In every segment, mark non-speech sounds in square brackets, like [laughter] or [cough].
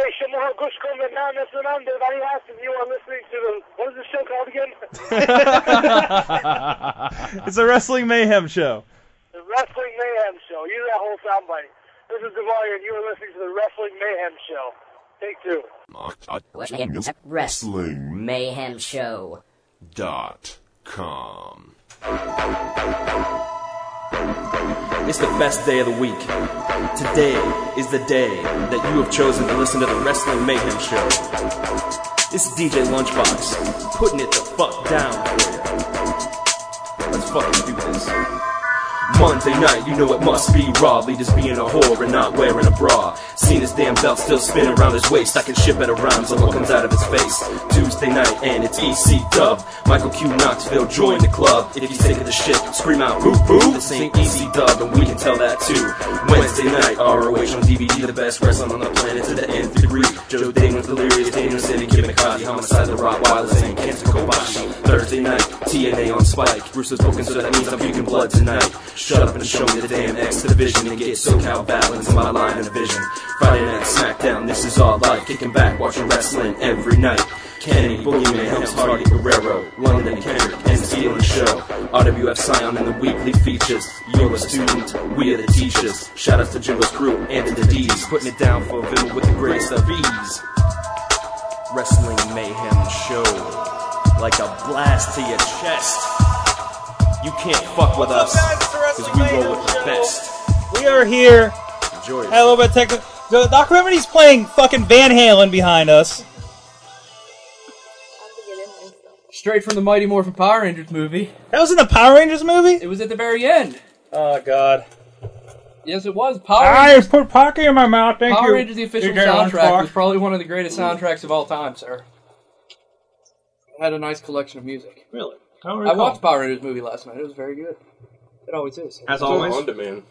Hey, Shamaha Gushko Menanas and Under, you are listening to the, what is the show called again? it's a Wrestling Mayhem show. the Wrestling Mayhem Show. Use that whole soundbite. This is Demario, and you are listening to the Wrestling Mayhem Show. Take two. Wrestling Mayhem Show. dot com. It's the best day of the week. Today is the day that you have chosen to listen to the Wrestling Mayhem Show. This is DJ Lunchbox, putting it the fuck down for you. Let's fucking do this. Monday night, you know it must be raw. Leaders being a whore and not wearing a bra. Seen his damn belt still spinning around his waist. I can ship a rhymes on what comes out of his face. Tuesday night, and it's EC Dub. Michael Q Knoxville join the club. If you sick of the shit, scream out boo boo. This ain't EC Dub, and we can tell that too. Wednesday night, ROH on DVD, the best wrestling on the planet to the nth degree. Joe Damon's delirious, Daniel City, Kid McCarthy, homicide, the Rock, Rottweilers, and Kenta Kobashi. Thursday night, TNA on Spike. Bruce is broken, so that means I'm puking blood tonight. Shut up and show me the damn X Division and get SoCal balance in my line of vision. Friday night SmackDown, this is all life. Kicking back, watching wrestling every night. Kenny, Boogeyman, Helms, Hardy, Guerrero, London, Kendrick, and Steel and Show. RWF Scion in the weekly features. You're a student, we are the teachers. Shout out to Jimbo's crew and the D's. Putting it down for Vim with the greatest of ease. Wrestling Mayhem Show. Like a blast to your chest. You can't fuck with us, because we roll with the best. We are here. Enjoy Had a little bit of technical. So Doc Remedy's playing fucking Van Halen behind us. Straight from the Mighty Morphin Power Rangers movie. That was in the Power Rangers movie? It was at the very end. Oh God. Yes, it was. Power I Rangers. put Pocky in my mouth. Thank you. Power you. Rangers, the official You get on soundtrack, Fox. was probably one of the greatest soundtracks of all time, sir. It had a nice collection of music. Really? I watched Power Rangers movie last night. It was very good. It always is. As It's on always. on demand.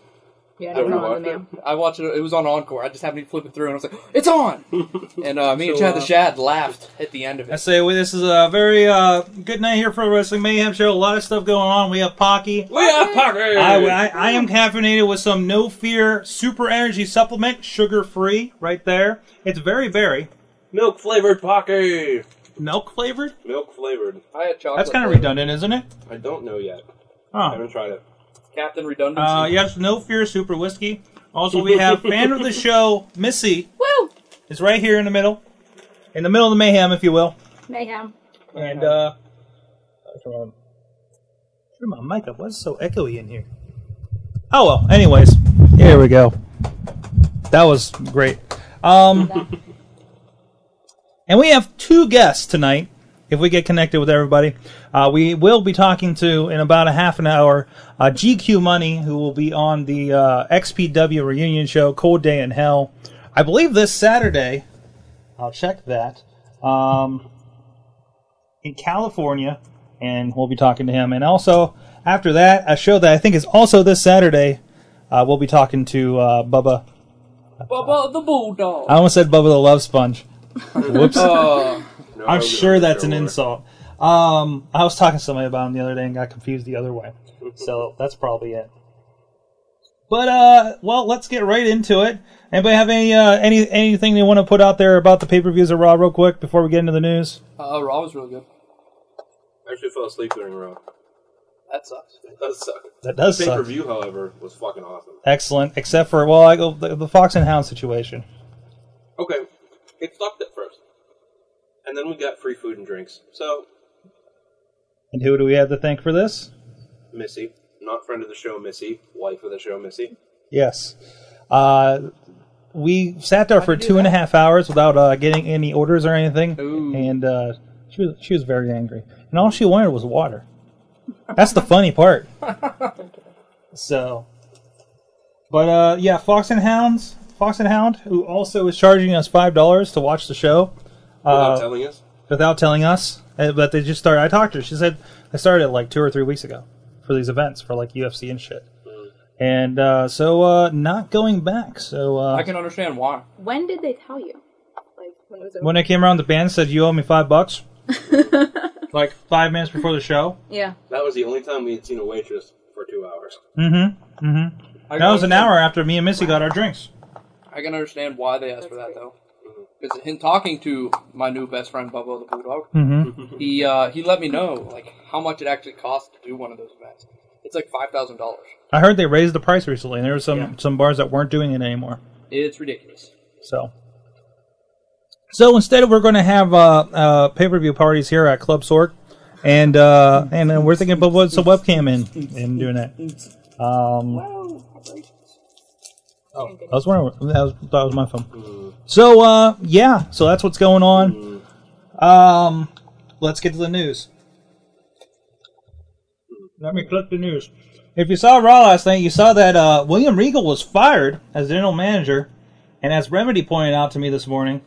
Yeah, Have you never watched it? man. I watched it. It was on Encore. I just happened to flip it through, and I was like, "It's on!" [laughs] and uh, me and So, Chad the uh, Shad laughed at the end of it. I say well, this is a very uh, good night here for the Wrestling Mayhem show. A lot of stuff going on. We have Pocky. We have Pocky. I, I, I am caffeinated with some No Fear Super Energy Supplement, sugar free, right there. It's very, very Milk flavored Pocky. milk flavored. Milk flavored. I had chocolate. That's kind of redundant, isn't it? I don't know yet. I Oh. haven't tried it. Captain Redundancy. Uh, yes, No Fear Super Whiskey. Also, we have [laughs] fan of the show, Missy, Woo! is right here in the middle, in the middle of the mayhem, if you will. Mayhem. And uh, turn on- turn my mic up. Why is it so echoey in here? Oh well. Anyways, here we go. That was great. Um, [laughs] and we have two guests tonight. If we get connected with everybody, uh, we will be talking to in about a half an hour uh, GQ Money, who will be on the uh, XPW reunion show Cold Day in Hell. I believe this Saturday. I'll check that. Um, in California, and we'll be talking to him. And also after that, a show that I think is also this Saturday. Uh, we'll be talking to uh, Bubba. Bubba the Bulldog. I almost said Bubba the Love Sponge. [laughs] Whoops. No, I'm sure that's an insult. Um, I was talking to somebody about him the other day and got confused the other way. [laughs] So that's probably it. But uh, well, let's get right into it. Anybody have any uh, any anything they want to put out there about the pay per views of Raw real quick before we get into the news? uh, Raw was really good. I actually fell asleep during Raw. That sucks. That does suck. That does the Pay per view, however, was fucking awesome. Excellent, except for well, I go the, the Fox and Hound situation. Okay, it sucked at first, and then we got free food and drinks. So And who do we have to thank for this? Missy, not friend of the show, Missy, wife of the show, Missy. Yes. Uh, we sat there for two and a half hours without uh, getting any orders or anything, Ooh. and uh, she was she was very angry. And all she wanted was water. That's the funny part. [laughs] So, but uh, yeah, Fox and Hounds, Fox and Hound, who also is charging us five dollars to watch the show Without uh, telling us, without telling us. Uh, But they just started. I talked to her. She said I started like two or three weeks ago for these events for like UFC and shit. And uh, so uh, not going back. So uh, I can understand why. When did they tell you? Like when was it? when I came around, the band said you owe me five bucks. [laughs] like five minutes before the show. yeah. that was the only time we had seen a waitress for two hours. Mm-hmm. Mm-hmm. That was an hour after me and Missy got our drinks. I can understand why they asked for that though. Because in talking to my new best friend Bubba the Bulldog, Mm-hmm. he uh, he let me know like how much it actually costs to do one of those events. It's like five thousand dollars. I heard they raised the price recently, and there were some Yeah. some bars that weren't doing it anymore. It's ridiculous. So, so instead, we're going to have uh, uh, pay per view parties here at Club Sorg, and uh, and uh, we're thinking about putting some webcam in and doing that. Um, Oh, I was wondering. That was, that was my phone. So uh, yeah, so that's what's going on. Um, let's get to the news. Let me click the news. If you saw Raw last night, you saw that uh, William Regal was fired as general manager, and as Remedy pointed out to me this morning,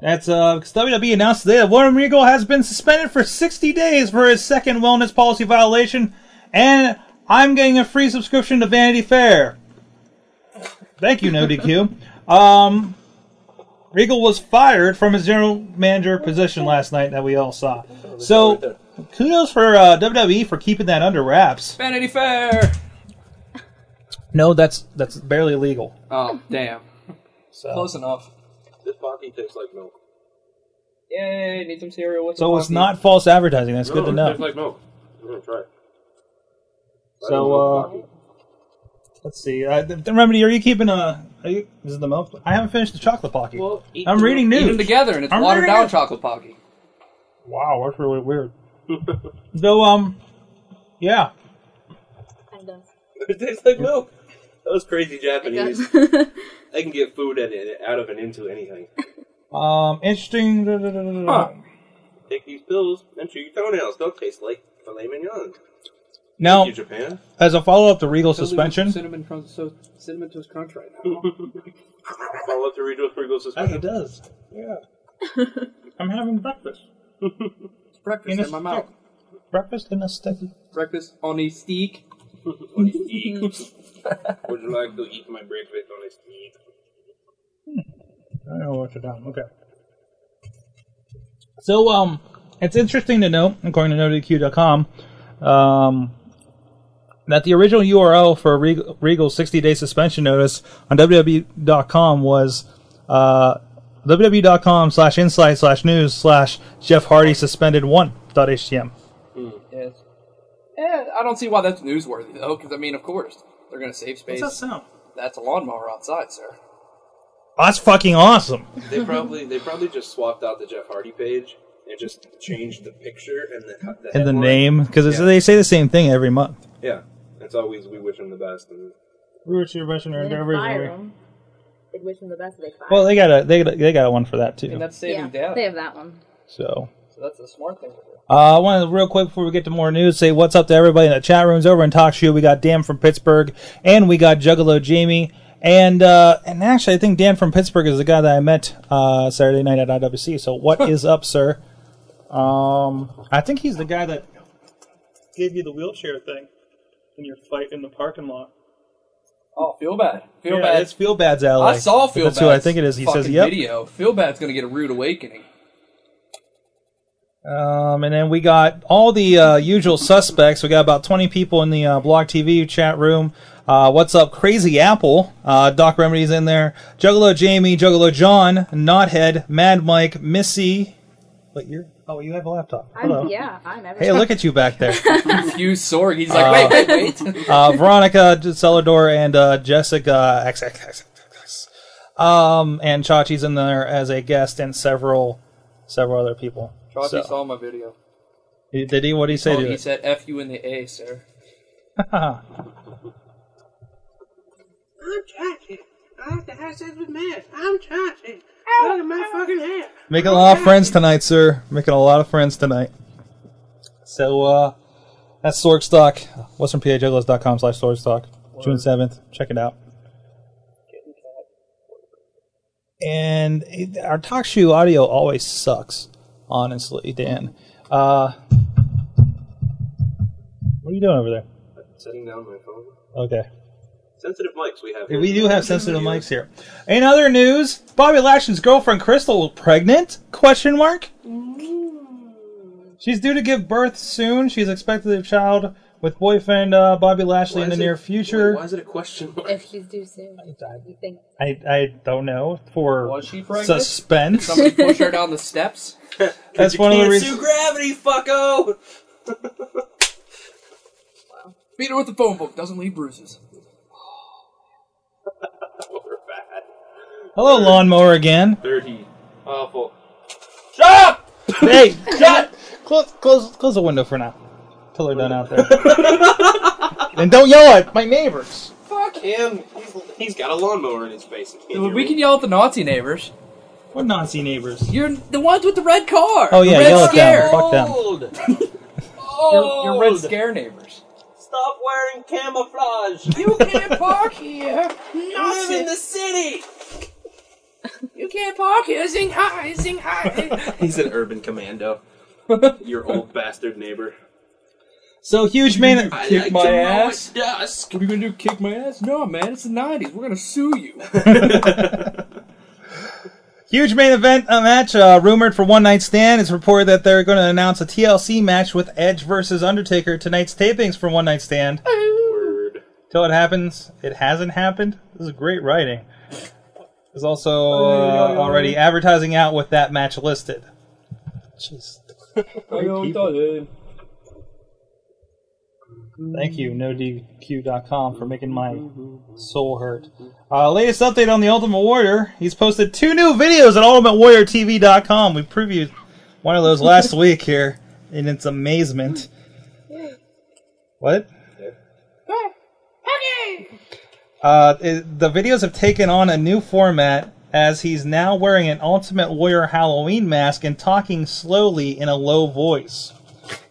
that's uh, 'cause WWE announced today that William Regal has been suspended for 60 days for his second wellness policy violation, and I'm getting a free subscription to Vanity Fair. Thank you, No DQ. Um, Regal was fired from his general manager position last night that we all saw. So, kudos for uh, WWE for keeping that under wraps. Vanity Fair. No, that's that's barely legal. Oh damn. So, Close enough. This pocky tastes like milk. Yay! Need some cereal with. so it's not false advertising. That's good to it know. tastes like milk. I'm gonna try it. So, uh, pocky. Let's see. Uh, th- Remedy, are you keeping a? Are you, this is the milk. I haven't finished the chocolate pocky. Well, eat I'm them- reading Eat news. them together, and it's I'm watered reading down it. chocolate pocky. Wow, that's really weird. [laughs] Though, um, yeah. Kind of. it tastes like milk. That was crazy Japanese. [laughs] they can get food and out of and into anything. Um, interesting. Huh. Take these pills and chew your toenails. They'll taste like filet mignon. Now, Thank you, Japan. as a follow up to Regal Totally suspension, Cinnamon crunch, so cinnamon toast crunch right now. [laughs] Follow up to Regal Regal suspension. It does. Yeah. [laughs] I'm having breakfast. It's breakfast In a in my mouth. Breakfast in a stick. Breakfast on a steak. [laughs] On a steak. Would you like to eat my breakfast on a steak? I don't know what to do. Okay. So, um, it's interesting to note, according to NoDQ.com, um, that the original URL for Regal, Regal's 60-day suspension notice on WWE.com was uh, www.com slash insight slash news slash Jeff Hardy suspended one dot htm. Yes. And I don't see why that's newsworthy though, because I mean, of course, they're going to save space. sound? That's a lawnmower outside, sir. That's fucking awesome. They probably they probably just swapped out the Jeff Hardy page and just changed the picture and the the And the name, because Yeah. they say the same thing every month. Yeah, it's always we wish him the best. And We wish you the best in They didn't fire him. They'd wish him the best. They fired. Well, they got a they got a, they got one for that too. And that's saving yeah, data. they have that one. So So that's a smart thing to do. Uh, I want to real quick before we get to more news say what's up to everybody in the chat rooms over in TalkShoe. We got Dan from Pittsburgh, and we got Juggalo Jamie, and uh, and actually I think Dan from Pittsburgh is the guy that I met uh, Saturday night at IWC. So what [laughs] is up, sir? Um, I think he's the guy that gave you the wheelchair thing in your fight in the parking lot. Oh, feel bad. Feel yeah, bad. it's Feel Bad's alley. I saw Feel bad. That's who I think it is. He says, "Yep." Video. Feel bad's going to get a rude awakening. Um, and then we got all the uh, usual suspects. We got about 20 people in the uh, Blog TV chat room. Uh, what's up, Crazy Apple? Uh, Doc Remedy's in there. Juggalo Jamie, Juggalo John, Knothead, Mad Mike, Missy. What year? Oh, you have a laptop. Hello. I'm, yeah, I'm everything. Hey, look at you back there. [laughs] Confused Sorg. He's like, wait, wait, wait. [laughs] uh, Veronica Celador and uh, Jessica XXX. Um, and Chachi's in there as a guest and several several other people. Chachi So- saw my video. Did he? What did he say Oh, to he it? said F you in the A, sir. [laughs] I'm Chachi. I have to have sex with man. I'm Chachi. Look at my fucking hair. Making a lot of friends tonight, sir. Making a lot of friends tonight. So, uh, that's Sorgstock. WesternPAJugglers.com slash Sorgstock. June 7th. Check it out. And it, our TalkShoe audio always sucks, honestly, Dan. Uh, what are you doing over there? Setting down my phone. Okay. Sensitive mics we have. We do have sensitive mics here. In other news, Bobby Lashley's girlfriend Kristal pregnant? Question mark. She's due to give birth soon. She's expected a child with boyfriend uh, Bobby Lashley Why in the is it- near future. Wait, why is it a question mark? If she's due soon, you think? I I don't know for Was she pregnant? suspense. Somebody push her down the [laughs] steps. [laughs] That's you one of the can't reasons. sue gravity, fucko. Beat her with the phone book. Doesn't leave bruises. We're bad. Hello, lawnmower again. Dirty. Awful. Shut up! hey, [laughs] shut! Close, close, close the window for now. Till they're done out there. [laughs] and don't yell at my neighbors. Fuck him. He's, he's got a lawnmower in his face. He can't We can yell at the Nazi neighbors. What Nazi neighbors? You're the ones with the red car. Oh yeah, the red yell at scare. them. Fuck them. Old. [laughs] You're, you're red scare neighbors. Stop wearing camouflage. You can't park here. You live in the city. You can't park here. Zing high, zing high. [laughs] He's an urban commando. [laughs] Your old bastard neighbor. So huge main. I Kick like my to mow ass? at dusk. what are you gonna do? Kick my ass? No, man. It's the '90s. We're gonna sue you. [laughs] Huge main event uh, match uh, rumored for One Night Stand. It's reported that they're going to announce a TLC match with Edge versus Undertaker tonight's tapings for One Night Stand. Word. Till it happens, it hasn't happened. This is great writing. There's also uh, already advertising out with that match listed. Jeez. [laughs] Thank you, NoDQ.com, for making my soul hurt. Uh, latest update on the Ultimate Warrior. He's posted two new videos at UltimateWarriorTV.com. We previewed one of those last [laughs] week here in its amazement. What? Uh, it- the videos have taken on a new format as he's now wearing an Ultimate Warrior Halloween mask and talking slowly in a low voice.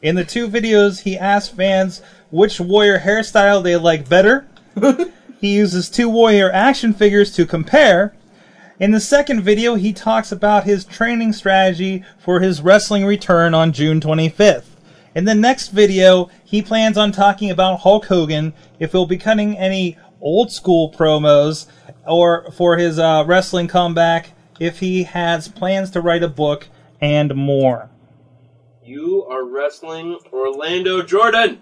In the two videos, he asks fans which warrior hairstyle they like better. [laughs] he uses two warrior action figures to compare. In the second video, he talks about his training strategy for his wrestling return on June 25th. In the next video, he plans on talking about Hulk Hogan, if he'll be cutting any old school promos, or for his uh, wrestling comeback, if he has plans to write a book, and more. You are wrestling Orlando Jordan.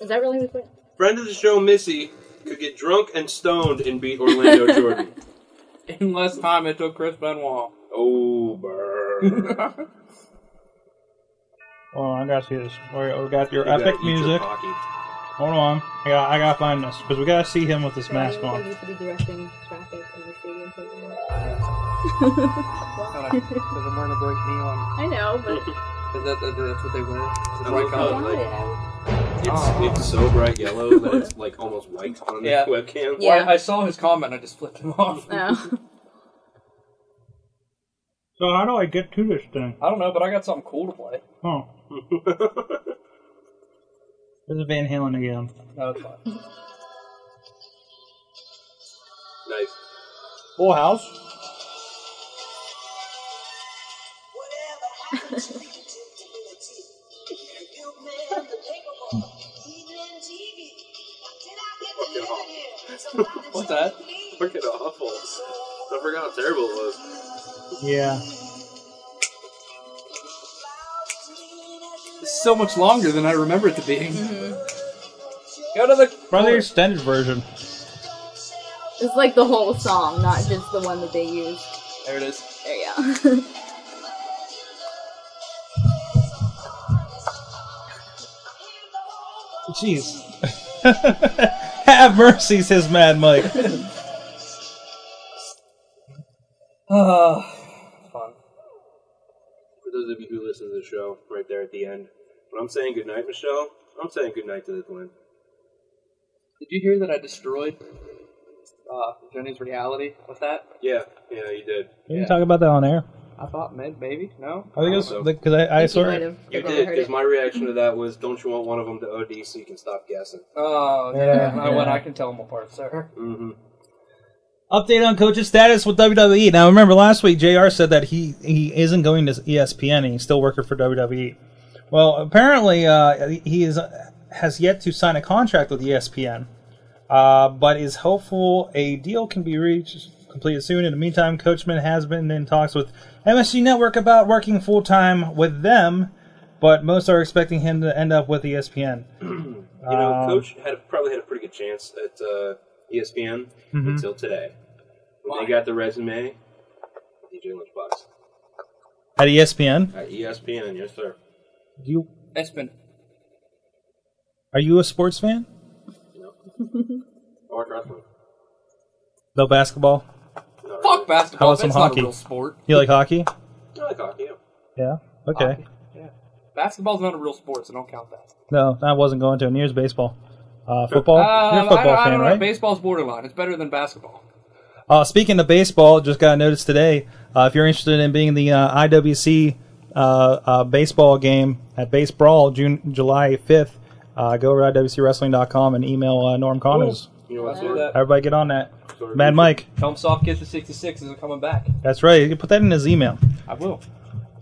Is that really the point? Friend of the show, Missy, could get drunk and stoned and beat Orlando Jordan. [laughs] In less time, it took Chris Benoit. Oh, burn. [laughs] Oh, I gotta see this. We we got your You gotta epic eat your music. Pocky. Hold on, I got I gotta find this because we gotta see him with this mask on. You to be directing traffic in the stadium. Because I'm wearing a bright neon. I know, but Is that, that, that's what they wear? The bright love I how, color. wanted like, it. It's, it's so bright yellow that it's [laughs] like almost white on the Yeah. webcam. Yeah. Well, I saw his comment. I just flipped him [laughs] off. Oh. So how do I get to this thing? I don't know, but I got something cool to play. Oh, [laughs] this is Van Halen again. No, it's fine. [laughs] nice. Full House. [laughs] What's that? Fucking awful. I forgot how terrible it was. Yeah. So much longer than I remember it to be. Go to the Probably the extended version. It's like the whole song, not just the one that they use. There it is. There you go. [laughs] Jeez. [laughs] Have mercy, says Mad Mike. [laughs] Ah, fun. For those of you who listen to the show, right there at the end, when I'm saying goodnight, Michelle, I'm saying goodnight to the twin. Did you hear that I destroyed uh, Jenny's reality with that? Yeah, yeah, you did. We didn't talk about that on air. I thought may- maybe no. I think it's so. because I, I think you sort of. You did, because my reaction to that was, don't you want one of them to OD so you can stop guessing? Oh Yeah, yeah, I, yeah. I can tell them apart, sir. Mm-hmm. Update on coach's status with WWE. Now, remember last week, JR said that he, he isn't going to ESPN and he's still working for WWE. Well, apparently, uh, he is has yet to sign a contract with ESPN, uh, but is hopeful a deal can be reached completed soon. In the meantime, Coachman has been in talks with MSG Network about working full time with them, but most are expecting him to end up with ESPN. [clears throat] You know, Um, Coach had probably had a pretty good chance at uh, ESPN Mhm. until today. When they got the resume, DJ Lunchbox At ESPN, at ESPN. Yes, sir. Do you Espen. are you a sports fan? I watch [laughs] wrestling. No basketball. Not Fuck really. basketball. How about some That's not hockey? a real sport. You like hockey? I like hockey. Yeah. Yeah. Okay. Hockey. Yeah. Basketball's not a real sport, so don't count that. No, I wasn't going to. Near's baseball. Uh, football. Uh, You're a I, football I, I fan, don't know. right? Baseball's borderline. It's better than basketball. Uh, speaking of baseball, just got a notice today. Uh, if you're interested in being the uh, IWC uh, uh, baseball game at Base Brawl, June July 5th, uh, go over to IWCWrestling.com and email uh, Norm Connors. You know what? Do that. Everybody get on that. Sorg, Mad Mike. Tell him Soft Kiss the 66 isn't coming back. That's right. You can put that in his email. I will.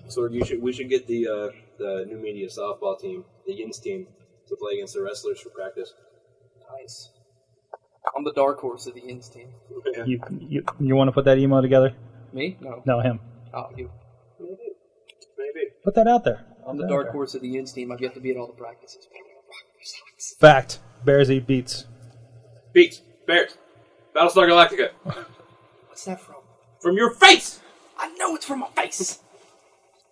So Sorg, you should. We should get the uh, the new media softball team, the Yins team, to play against the wrestlers for practice. Nice. I'm the dark horse of the Inns team. Yeah. [laughs] You you, you want to put that email together? Me? No. No, him. Oh, you. Maybe. Put that out there. I'm the dark horse of the Inns team. I've yet to be at all the practices. Fact. Bears eat beets. Beets. Bears. Battlestar Galactica. [laughs] What's that from? From your face. I know it's from my face.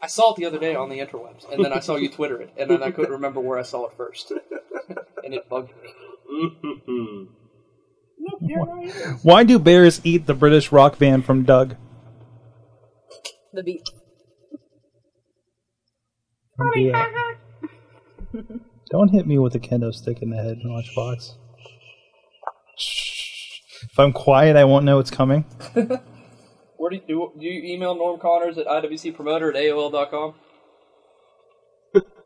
I saw it the other day on the interwebs, and then I saw you [laughs] Twitter it, and then I couldn't remember where I saw it first, [laughs] and it bugged me. Why do bears eat the British rock band from Doug? The beat. From the, uh, Don't hit me with a kendo stick in the head, Lunchbox. Shh. If I'm quiet, I won't know it's coming. [laughs] Where do you, do, do you email Norm Connors at iwcpromoter at AOL.com?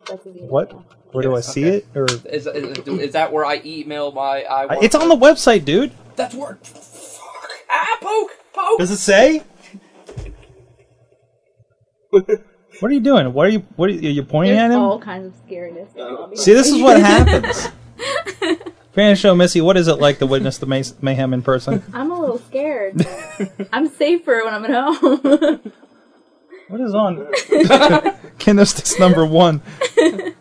That's his email. What? Where do I Yes, see okay. it? Or Is, is, is that where I email my I want it's on the website, dude. That's where. Fuck. Ah, poke! Poke! Does it say? [laughs] what are you doing? What are you? What are you, are you pointing There's at him? all kinds of scariness. See, this is what [laughs] happens. [laughs] Fan show, Missy. What is it like to witness the may- mayhem in person? [laughs] I'm a little scared. I'm safer when I'm at home. What is on? Kendo sticks number one.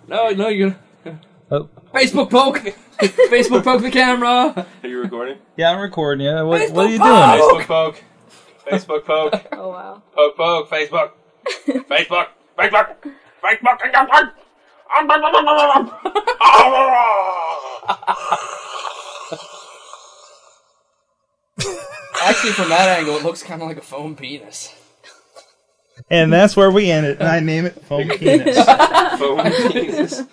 No, no, you're gonna. Oh, Facebook poke! Facebook poke the camera! Are you recording? yeah, I'm recording. Yeah. What, what are you Facebook doing? Facebook poke. Facebook poke. oh wow. Poke poke. Facebook. Facebook. Facebook. Actually, from that angle, it looks kind of like a foam penis. And that's where we end it. And I name it Foam [laughs] Penis. Facebook.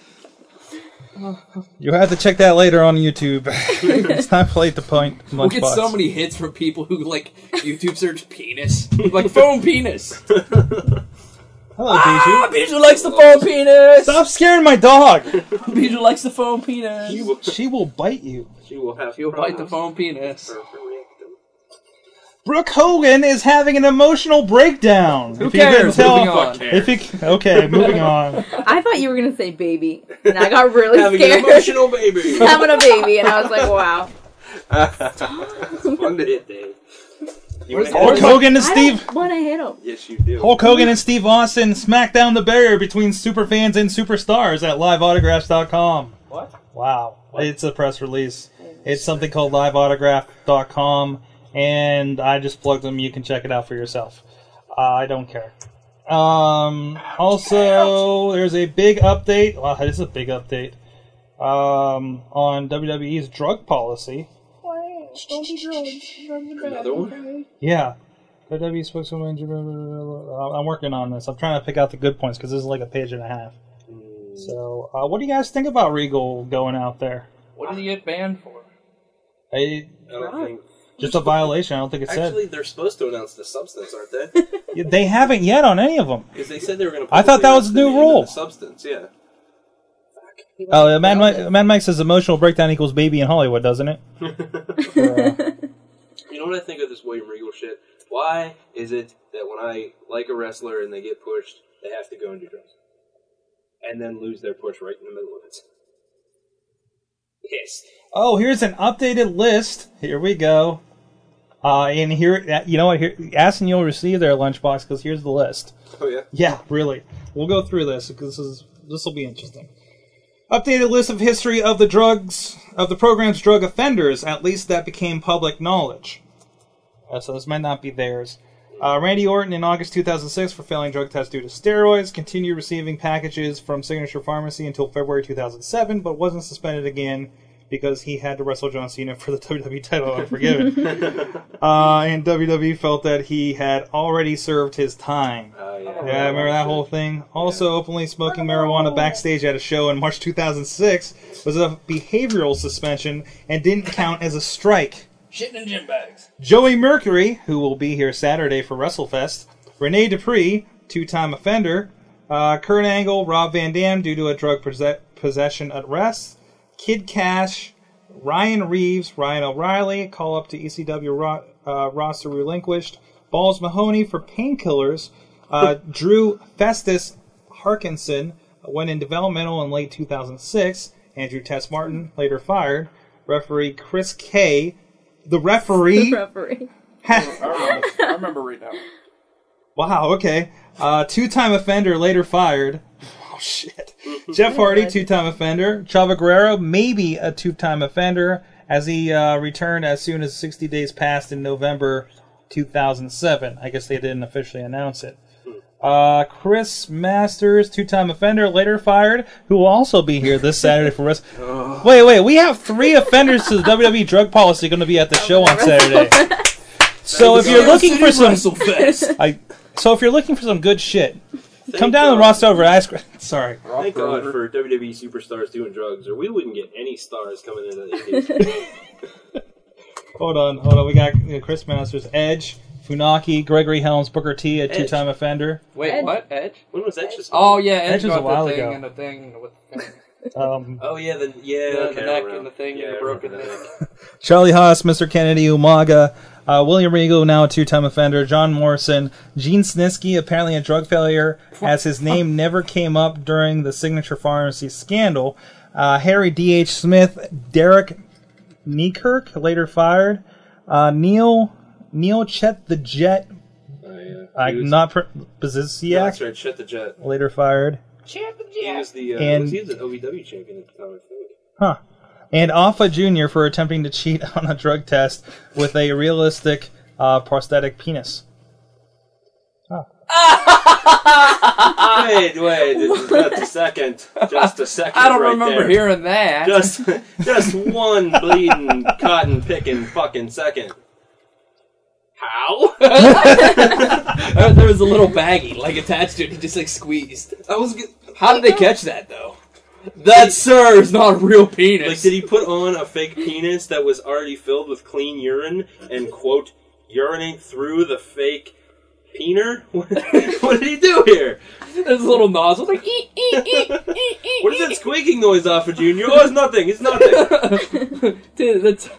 [laughs] You have to check that later on YouTube. [laughs] it's time to play the point. We'll get so many hits from people who like YouTube search penis. like foam penis. Hello, Ah, Bijou. Bijou likes the foam penis! Stop scaring my dog. [laughs] Bijou likes the foam penis. She will, She will bite you. she will have. She'll bite the problems foam penis. for her rectum. Brooke Hogan is having an emotional breakdown. Who If you couldn't cares? tell- Moving on. If you okay, moving on. I thought you were gonna say baby, and I got really [laughs] Having scared. an emotional baby. [laughs] Having a baby, and I was like, wow. it's fun to hit, Dave. You Where's wanna Hulk hit him? Hogan and I Steve. don't want to hit him. Yes, you do. Hulk Hogan and Steve Austin smack down the barrier between superfans and superstars at liveautographs.com. What? Wow. It's a press release. It's something called liveautograph.com, and I just plugged them. You can check it out for yourself. Uh, I don't care. Um, also, there's a big update. Wow, this is a big update um, on WWE's drug policy. Another one? Yeah. WWE spokeswoman. I'm working on this. I'm trying to pick out the good points because this is like a page and a half. So, uh, what do you guys think about Regal going out there? What did he get banned for? I, I don't think. Just a violation. I don't think it said. Actually, they're supposed to announce the substance, aren't they? [laughs] They haven't yet on any of them. Because they said they were going to. I thought that was a new rule. substance, yeah. Oh, uh, Mad, Mike, Mad Mike says emotional breakdown equals baby in Hollywood, doesn't it? [laughs] [laughs] You know what I think of this William Regal shit? Why is it that when I like a wrestler and they get pushed, they have to go and do drugs? And then lose their push right in the middle of it? Pissed. Oh, here's an updated list. Here we go. Uh, and here, you know what? Here, ask and you'll receive their lunchbox because here's the list. Oh, yeah? Yeah, really. We'll go through this because this is this will be interesting. Updated list of history of the drugs of the program's drug offenders, at least that became public knowledge. Uh, so this might not be theirs. Uh, Randy Orton in August 2006 for failing drug tests due to steroids continued receiving packages from Signature Pharmacy until February 2007, but wasn't suspended again because he had to wrestle John Cena for the [laughs] WWE title Unforgiven. [laughs] uh, and WWE felt that he had already served his time. Uh, yeah. Yeah, remember that whole thing? Also, openly smoking marijuana backstage at a show in March 2006 was a behavioral suspension and didn't count as a strike. Shitting in gym bags. Joey Mercury, who will be here Saturday for WrestleFest, Rene Dupree, two-time offender, uh, Kurt Angle, Rob Van Dam due to a drug posse- possession arrest, Kid Kash, Ryan Reeves, Ryan O'Reilly, call up to ECW ro- uh, roster relinquished, Balls Mahoney for painkillers, uh, [laughs] Drew Festus Hankinson went in developmental in late 2006, Andrew Test Martin later fired, referee Chris Kay, the referee. referee. I remember, I remember reading that. Wow, okay. Uh, two time offender, later fired. Oh, shit. [laughs] Jeff Hardy, two time offender. Chavo Guerrero, maybe a two time offender, as he uh, returned as soon as 60 days passed in November 2007. I guess they didn't officially announce it. Uh, Chris Masters, two time offender, later fired, who will also be here this Saturday for rest. [laughs] Wait, wait, we have three offenders to the WWE drug policy going to be at the show on Saturday. [laughs] So if you're looking for some I so if you're looking for some good shit, come down to the roster over ice cream. [laughs] Sorry. Thank God for WWE superstars doing drugs, or we wouldn't get any stars coming into [laughs] the. Hold on, hold on. We got uh, Chris Masters, Edge, Funaki, Gregory Helms, Booker T, a Edge. two-time offender. Wait, Edge. what? Edge? when was that just? Oh yeah, Edge, Edge was got a while the thing ago. and the thing with the. [laughs] Um, Oh yeah, the yeah, The- okay, the neck and the thing Yeah, and the broken neck. Charlie Haas, Mr. Kennedy, Umaga, uh, William Regal, now a two-time offender, John Morrison, Gene Snitsky, apparently a drug failure, as his name never came up during the Signature Pharmacy scandal. Uh, Harry D.H. Smith, Derrick Neikirk, later fired. Uh, Neil Neil Chet the Jet, yeah. uh, was- not pr- Yeah, that's right. Shut the jet. later fired. Chet the He was the uh, And- he was an OVW champion at the time. I think. Huh. And Afa Jr. for attempting to cheat [laughs] on a drug test with a realistic uh, prosthetic penis. [laughs] wait, wait, just a second, just a second. I don't right remember there. hearing that. Just, just one bleeding cotton picking fucking second. How? [laughs] There was a little baggie like attached to it. He just like squeezed. I was g- How did they catch that though? That sir is not a real penis. like, did he put on a fake penis that was already filled with clean urine and quote urinate through the fake peener? [laughs] What, what did he do here? There's a little nozzle like eat eat eat eat eat. What is that squeaking noise off of Junior? Oh, it's nothing. It's nothing. [laughs] [laughs] Dude, that's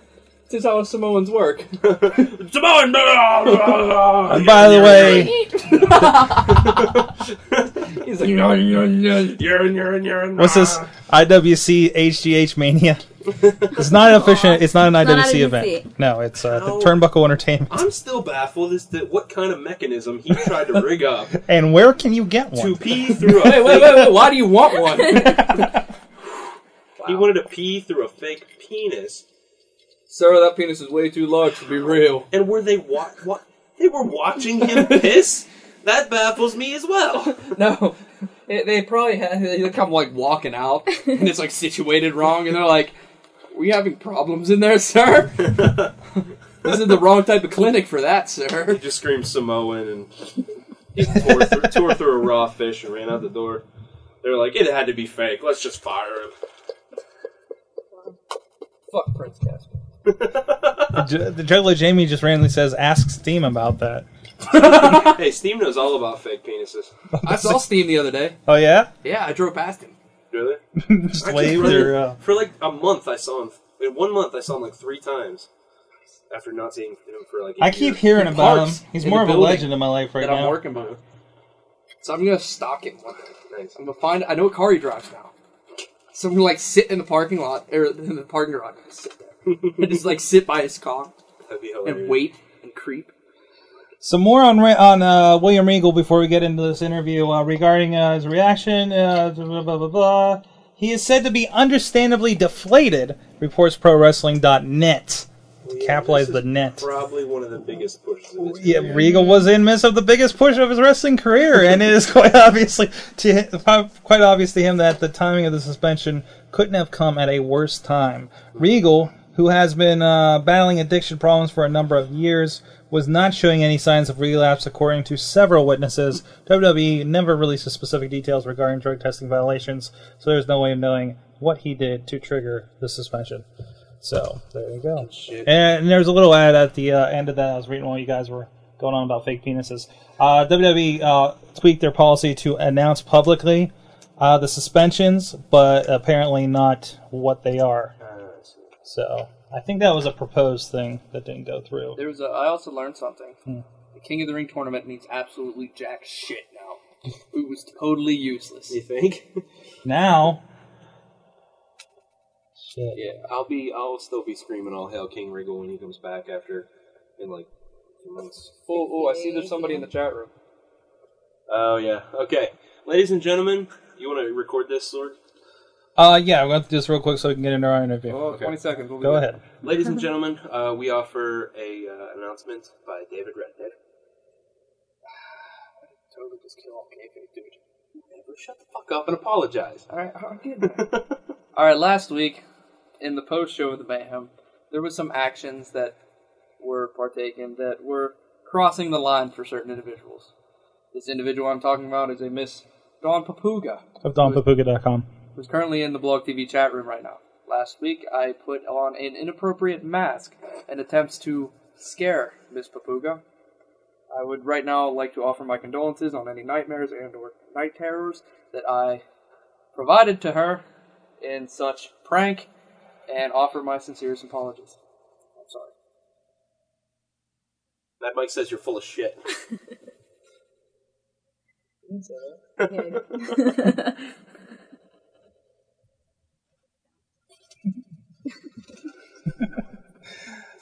that's how Samoans work. Samoan. And by the way, He's like urine, urine, urine, urine. what's this IWC HGH Mania? [laughs] It's not an official. It's not an not IWC IWC. event. No, it's uh, the How- Turnbuckle Entertainment. I'm still baffled as to what kind of mechanism he tried to rig up [laughs] And where can you get to one? pee through a [laughs] Wait, wait, wait, wait! Why do you want one? He wanted to pee through a fake penis. Sir, that penis is way too large to be real. And were they wa- wa- They were watching him piss. That baffles me as well. [laughs] No, it, they probably had they come like walking out, and it's like situated wrong, and they're like, "We having problems in there, sir? [laughs] this is the wrong type of clinic for that, sir." He just screamed Samoan and he tore through, tore through a raw fish and ran out the door. They're like, it had to be fake. Let's just fire him. Fuck Prince Casper. [laughs] J- the Juggalo Jamie just randomly says, "Ask Steam about that." [laughs] hey, Steam knows all about fake penises. I saw Steam the other day. Oh yeah, Yeah, I drove past him. Really? [laughs] just I waved running- or uh, For like a month, I saw him. In one month, I saw him like three times. After not seeing him for like. a I keep year. hearing He about parks him. He's in more the of a building legend in my life right that I'm now. working with. So I'm gonna stalk him one day. Nice. I'm gonna find. I know what car he drives now. So I'm gonna like sit in the parking lot or in the parking garage. and Sit there. and just like sit by his car That'd be hilarious. and wait and creep. Some more on on uh, William Regal before we get into this interview uh, regarding uh, his reaction. Uh, blah, blah blah blah. He is said to be understandably deflated. Reports ProWrestling.net. Capitalize This the net. Probably one of the biggest pushes of his Yeah, career. Regal was in midst of the biggest push of his wrestling career, and it is [laughs] quite obviously to quite obvious to him that the timing of the suspension couldn't have come at a worse time. Regal, who has been uh, battling addiction problems for a number of years, was not showing any signs of relapse, according to several witnesses. WWE never releases specific details regarding drug testing violations, so there's no way of knowing what he did to trigger the suspension. So there you go. Shit. And there's a little ad at the uh, end of that. I was reading while you guys were going on about fake penises. Uh, WWE uh, tweaked their policy to announce publicly uh, the suspensions, but apparently not what they are. So I think that was a proposed thing that didn't go through. There was a, I also learned something. Hmm. The King of the Ring tournament means absolutely jack shit now. it was totally useless. You think? Now, shit. Yeah, I'll be. I'll still be screaming all hell King Regal when he comes back after in like two months. Oh, oh, I see there's somebody in the chat room. Oh yeah. Okay, ladies and gentlemen, you want to record this, Sorg? Uh, yeah, we'll have to do this real quick so we can get into our interview. Oh, Okay. 20 seconds. We'll be Go back. ahead. Ladies and [laughs] gentlemen, uh, we offer a uh, announcement by David Redhead. [sighs] Totally just kill all kayfabe, dude. Never shut the fuck up and apologize. All right, I'm getting there. All right, last week in the post show of the Mayhem, there was some actions that were partaken that were crossing the line for certain individuals. This individual I'm talking about is a Miss Dawn Papuga, Of DawnPapuga.com. who's currently in the Blog TV chat room right now. Last week, I put on an inappropriate mask and attempts to scare Miss Papuga. I would right now like to offer my condolences on any nightmares and or night terrors that I provided to her in such prank and offer my sincerest apologies. I'm sorry. That Mike says you're full of shit. [laughs] [laughs] [laughs]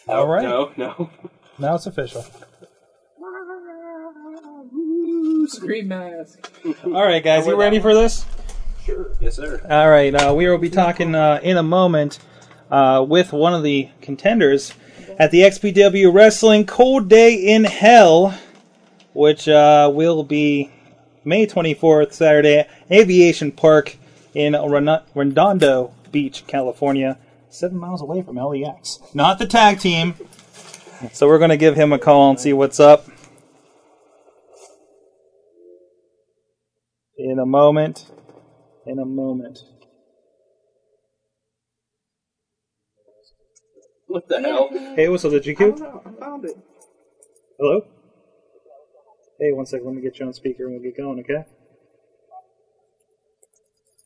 All right. No, no. Now it's official. Scream mask. All right, guys, you ready for this? Sure. Yes, sir. All right, uh, we will be talking uh, in a moment uh, with one of the contenders at the XPW Wrestling Cold Day in Hell, which uh, will be May 24th, Saturday, Aviation Park in Ren- Redondo Beach, California, seven miles away from LAX. Not the tag team. So we're going to give him a call and see what's up. In a moment. In a moment. What the hell? Hey, what's up, the GQ? I found it. Hello? Hey, one second. Let me get you on speaker and we'll get going, okay?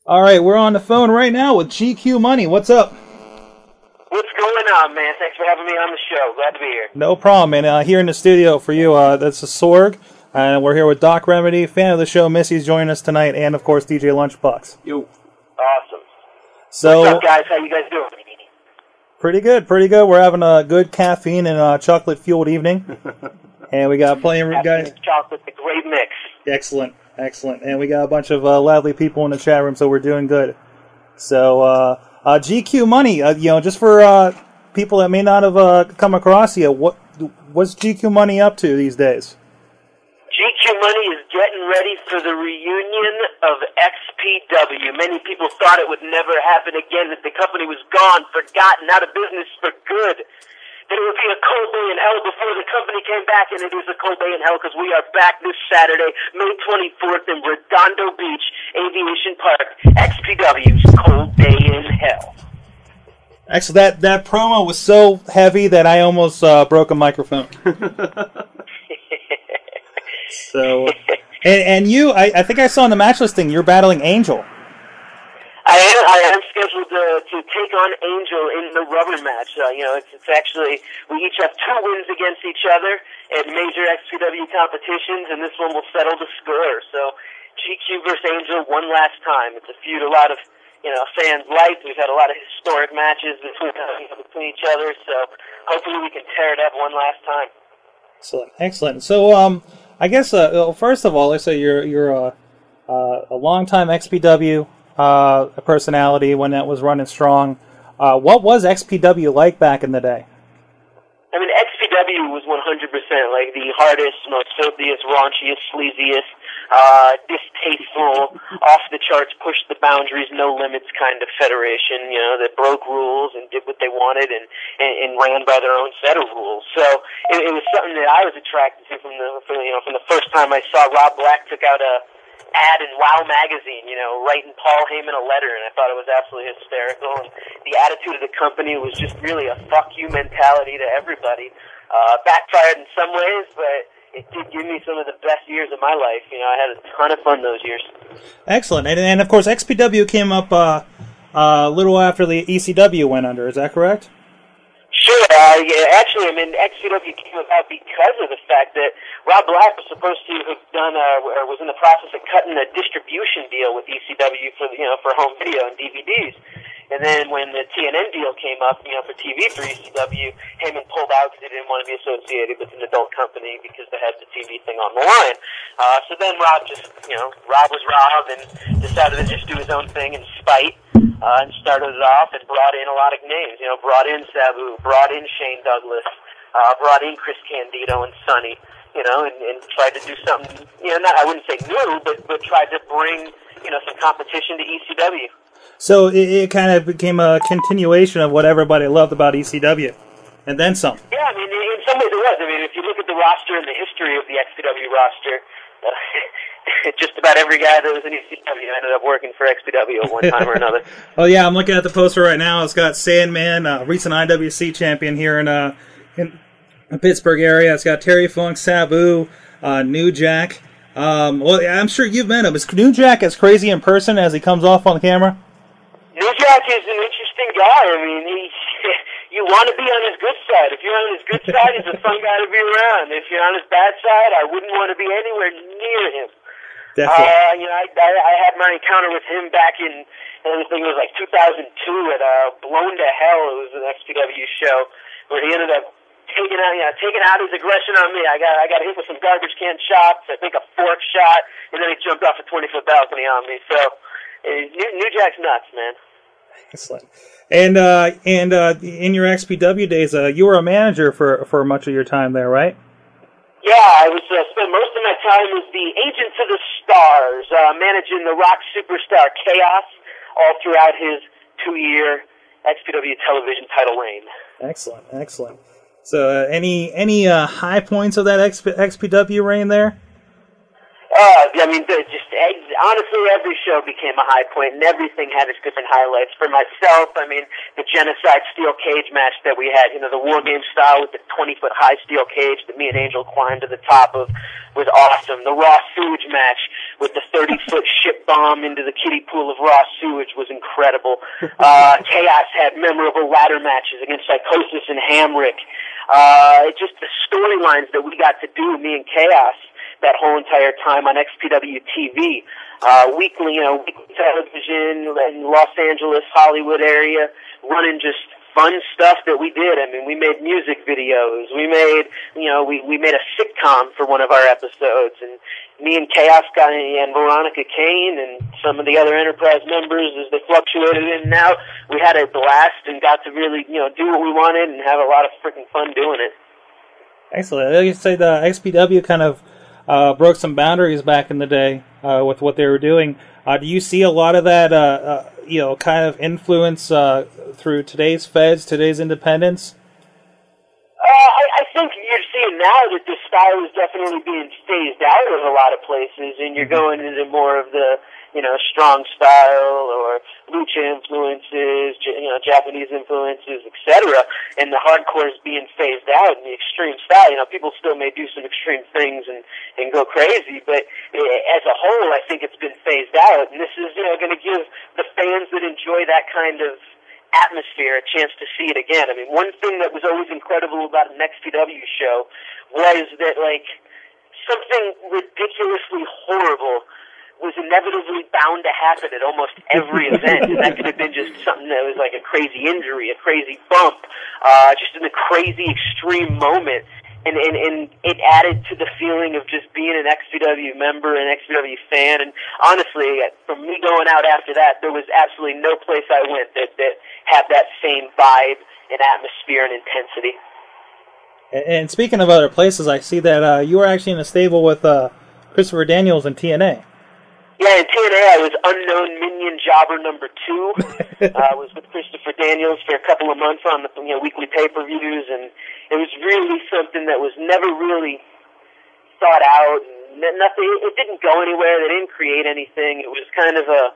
All right, we're on the phone right now with GQ Money. What's up? What's going on, man? Thanks for having me on the show. Glad to be here. No problem, man. Uh, here in the studio for you, uh, that's a Sorg. And we're here with Doc Remedy, fan of the show. Missy's joining us tonight, and of course, DJ Lunchbox. Yo. Awesome. So, What's up, guys? How you guys doing? pretty good, pretty good. We're having a good caffeine and uh, chocolate fueled evening. [laughs] and we got plenty of guys. Afternoon chocolate, a great mix. Excellent, excellent. And we got a bunch of uh, lively people in the chat room, so we're doing good. So, uh, uh, GQ Money, uh, you know, just for uh, people that may not have uh, come across you, what what's GQ Money up to these days? GQ Money is getting ready for the reunion of XPW. Many people thought it would never happen again, that the company was gone, forgotten, out of business for good. That it would be a cold day in hell before the company came back, and it is a cold day in hell because we are back this Saturday, May 24th in Redondo Beach, Aviation Park, XPW's Cold Day in Hell. Actually, that, that promo was so heavy that I almost uh, broke a microphone. [laughs] so, and, and you, I, I think I saw in the match listing, you're battling Angel. I am, I am scheduled to, to take on Angel in the rubber match. Uh, you know, it's, it's actually, we each have two wins against each other at major XPW competitions, and this one will settle the score. So, GQ versus Angel one last time. It's a feud a lot of, you know, fans like. We've had a lot of historic matches between, uh, you know, between each other, so hopefully we can tear it up one last time. Excellent, excellent. So, um, I guess uh, well, first of all, let's say you're you're a uh, a longtime XPW uh, personality when that was running strong. Uh, what was XPW like back in the day? I mean, XPW was 100% like the hardest, most filthiest, raunchiest, sleaziest, uh, distasteful, off the charts, push the boundaries, no limits kind of federation, you know, that broke rules and did what they wanted and, and, and ran by their own set of rules. So it, it was something that I was attracted to from the, from, you know, from the first time I saw Rob Black took out a, ad in Wow magazine, you know, writing Paul Heyman a letter, and I thought it was absolutely hysterical. And the attitude of the company was just really a fuck you mentality to everybody. Uh, backfired in some ways, but it did give me some of the best years of my life. You know, I had a ton of fun those years. Excellent, and, and of course XPW came up uh, uh, a little after the ECW went under. Is that correct? Sure. Uh, yeah, actually, I mean, XPW came about because of the fact that Rob Black was supposed to have done, uh, or was in the process of cutting a distribution deal with ECW for, you know, for home video and DVDs. And then when the TNN deal came up, you know, for TV for ECW, Heyman pulled out because he didn't want to be associated with an adult company because they had the TV thing on the line. Uh, so then Rob just, you know, Rob was Rob and decided to just do his own thing in spite uh, and started it off and brought in a lot of names. You know, brought in Sabu, brought in Shane Douglas, uh, brought in Chris Candido and Sonny. You know, and, and tried to do something. You know, not I wouldn't say new, but but tried to bring you know some competition to ECW. So it, it kind of became a continuation of what everybody loved about ECW, and then some. Yeah, I mean, in in some ways it was. I mean, if you look at the roster and the history of the XPW roster, uh, [laughs] [laughs] just about every guy that was in ECW ended up working for XPW at one time or another. [laughs] Oh yeah, I'm looking at the poster right now. It's got Sandman, uh, recent IWC champion here in uh in the Pittsburgh area. It's got Terry Funk, Sabu, uh, New Jack. Um, well, I'm sure you've met him. Is New Jack as crazy in person as he comes off on the camera? New Jack is an interesting guy. I mean, he [laughs] you want to be on his good side. If you're on his good side, he's a fun guy to be around. If you're on his bad side, I wouldn't want to be anywhere near him. Definitely. Uh, you know, I, I, I had my encounter with him back in, I think it was like 2002 at uh, Blown to Hell. It was an XPW show where he ended up taking out, you know, taking out his aggression on me. I got, I got hit with some garbage can shots. I think a fork shot, and then he jumped off a 20 foot balcony on me. So, uh, New, New Jack's nuts, man. Excellent. And uh, and uh, in your XPW days, uh, you were a manager for for much of your time there, right? Yeah, I was uh, spent most of my time as the agent to the stars, uh, managing the rock superstar Kaos all throughout his two-year XPW television title reign. Excellent, excellent. So, uh, any any uh, high points of that XP, XPW reign there? Uh, I mean, just eh, honestly, every show became a high point, and everything had its different highlights. For myself, I mean, the genocide steel cage match that we had, you know, the war game style with the twenty foot high steel cage that me and Angel climbed to the top of, was awesome. The raw sewage match with the thirty foot [laughs] ship bomb into the kiddie pool of raw sewage was incredible. Uh, [laughs] Kaos had memorable ladder matches against Psicosis and Hamrick. Uh, it just the storylines that we got to do, me and Kaos that whole entire time on XPW TV, uh, weekly, you know, weekly television in Los Angeles, Hollywood area, running just fun stuff that we did. I mean, we made music videos. We made, you know, we, we made a sitcom for one of our episodes and me and Kaos got and Veronica Caine and some of the other Enterprise members as they fluctuated in and out. We had a blast and got to really, you know, do what we wanted and have a lot of freaking fun doing it. Excellent. Like you say, the XPW kind of uh, broke some boundaries back in the day uh, with what they were doing. Uh, do you see a lot of that, uh, uh, you know, kind of influence uh, through today's feds, today's independence? Uh, I, I think you're seeing now that this style is definitely being phased out of a lot of places, and you're going into more of the, you know, strong style or lucha influences, you know, Japanese influences, etc. And the hardcore is being phased out, and the extreme style. You know, people still may do some extreme things and and go crazy, but eh, as a whole, I think it's been phased out, and this is, you know, going to give the fans that enjoy that kind of atmosphere a chance to see it again. I mean, one thing that was always incredible about an XPW show was that, like, something ridiculously horrible was inevitably bound to happen at almost every event. And that could have been just something that was like a crazy injury, a crazy bump, uh, just in a crazy extreme moment. and, and, and it added to the feeling of just being an XPW member and XPW fan. And honestly, from me going out after that, there was absolutely no place I went that, that had that same vibe and atmosphere and intensity. And, and speaking of other places, I see that uh, you were actually in a stable with uh, Christopher Daniels and TNA. Yeah, in TNA, I was unknown minion jobber number two. [laughs] uh, I was with Christopher Daniels for a couple of months on the you know weekly pay per views, and it was really something that was never really thought out. And nothing. It didn't go anywhere. They didn't create anything. It was kind of a.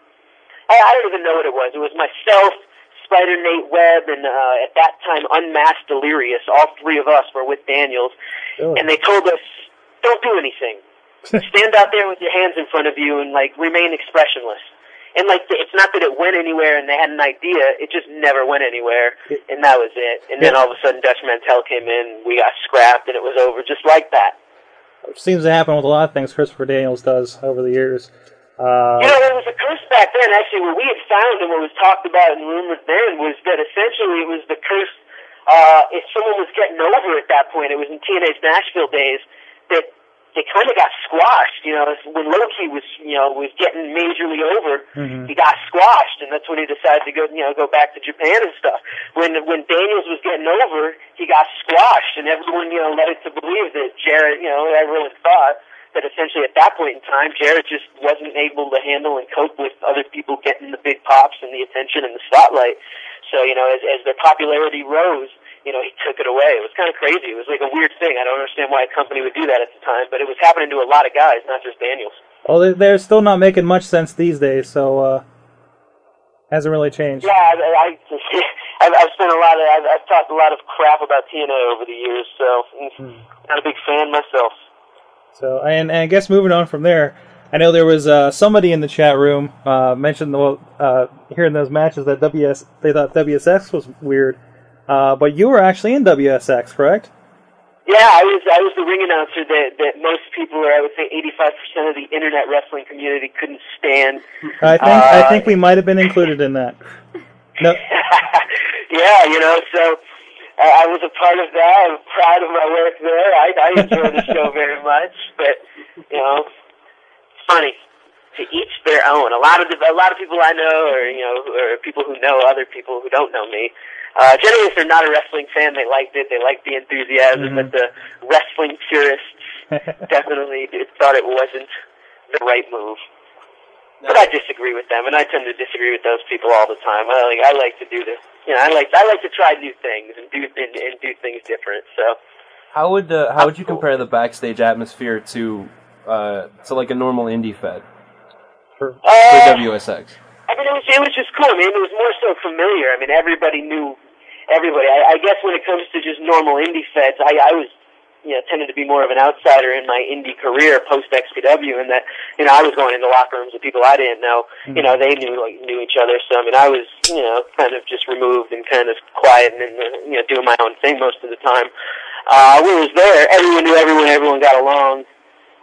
I, I don't even know what it was. It was myself, Spider Nate Webb, and uh, at that time Unmasked Delirious. All three of us were with Daniels, Really? and they told us, "Don't do anything." Stand out there with your hands in front of you and like remain expressionless. And like it's not that it went anywhere and they had an idea, it just never went anywhere, and that was it. And then all of a sudden Dutch Mantell came in, we got scrapped, and it was over just like that. Which seems to happen with a lot of things Christopher Daniels does over the years. Uh, You know, there was a curse back then. Actually, what we had found and what was talked about and rumored then was that essentially it was the curse. Uh, if someone was getting over at that point, it was in TNA's Nashville days that they kind of got squashed. You know, when Low Ki was, you know, was getting majorly over, Mhm. he got squashed, and that's when he decided to go, you know, go back to Japan and stuff. When when Daniels was getting over, he got squashed, and everyone, you know, led it to believe that Jarrett, you know, everyone thought that essentially at that point in time, Jarrett just wasn't able to handle and cope with other people getting the big pops and the attention and the spotlight. So, you know, as, as their popularity rose, you know, he took it away. It was kind of crazy. It was like a weird thing. I don't understand why a company would do that at the time, but it was happening to a lot of guys, not just Daniels. well, they- they're still not making much sense these days, so uh, hasn't really changed. Yeah, I, I, [laughs] I've, I've spent a lot of, I've, I've talked a lot of crap about TNA over the years, so mm, not a big fan myself. So, and, and I guess moving on from there, I know there was uh, somebody in the chat room uh, mentioned the uh, hearing those matches that WS they thought WSX was weird, uh, but you were actually in WSX, correct? Yeah, I was I was the ring announcer that that most people, or I would say 85 percent of the internet wrestling community, couldn't stand. I think Uh, I think we might have been included in that. No, [laughs] yeah, you know, so I, I was a part of that. I'm proud of my work there. I, I enjoy the show very much, but you know, it's funny. To each their own. A lot of the, a lot of people I know, or you know, or people who know other people who don't know me. Uh, generally, if they're not a wrestling fan, they liked it. They liked the enthusiasm, but the wrestling purists [laughs] definitely thought it wasn't the right move. But I disagree with them, and I tend to disagree with those people all the time. I like I like to do this. You know, I like I like to try new things and do and, and do things different. So How would uh, how would you compare the backstage atmosphere to uh, to like a normal indie fed for, for Uh, WSX? I mean, it was it was just cool. I mean, it was more so familiar. I mean, everybody knew everybody. I, I guess when it comes to just normal indie feds, I, I was you know tended to be more of an outsider in my indie career post XPW, and that you know I was going into locker rooms with people I didn't know. You know, they knew like knew each other. So I mean, I was you know kind of just removed and kind of quiet and uh, you know doing my own thing most of the time. Uh, I was there, everyone knew everyone. Everyone got along.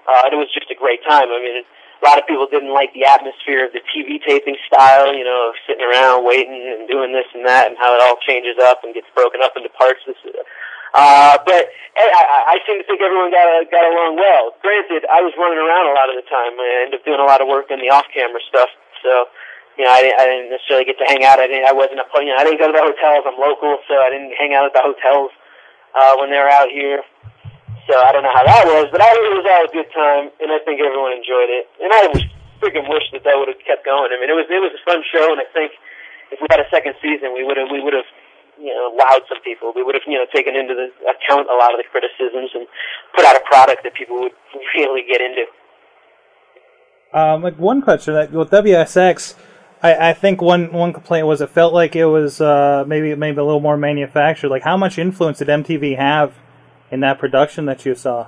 Uh, and it was just a great time. I mean, a lot of people didn't like the atmosphere of the TV taping style, you know, of sitting around waiting and doing this and that, and how it all changes up and gets broken up into parts. This, uh, but I, I, seem to think everyone got got along well. Granted, I was running around a lot of the time. I ended up doing a lot of work in the off-camera stuff, so you know, I didn't, I didn't necessarily get to hang out. I didn't, I wasn't a, you know, I didn't go to the hotels. I'm local, so I didn't hang out at the hotels uh, when they were out here. So I don't know how that was, but I it was all a good time, and I think everyone enjoyed it. And I was freaking wish that that would have kept going. I mean, it was it was a fun show, and I think if we had a second season, we would have we would have you know wowed some people. We would have you know taken into the account a lot of the criticisms and put out a product that people would [laughs] really get into. Um, like one question that with WSX, I, I think one one complaint was it felt like it was uh, maybe maybe a little more manufactured. Like how much influence did MTV have in that production that you saw?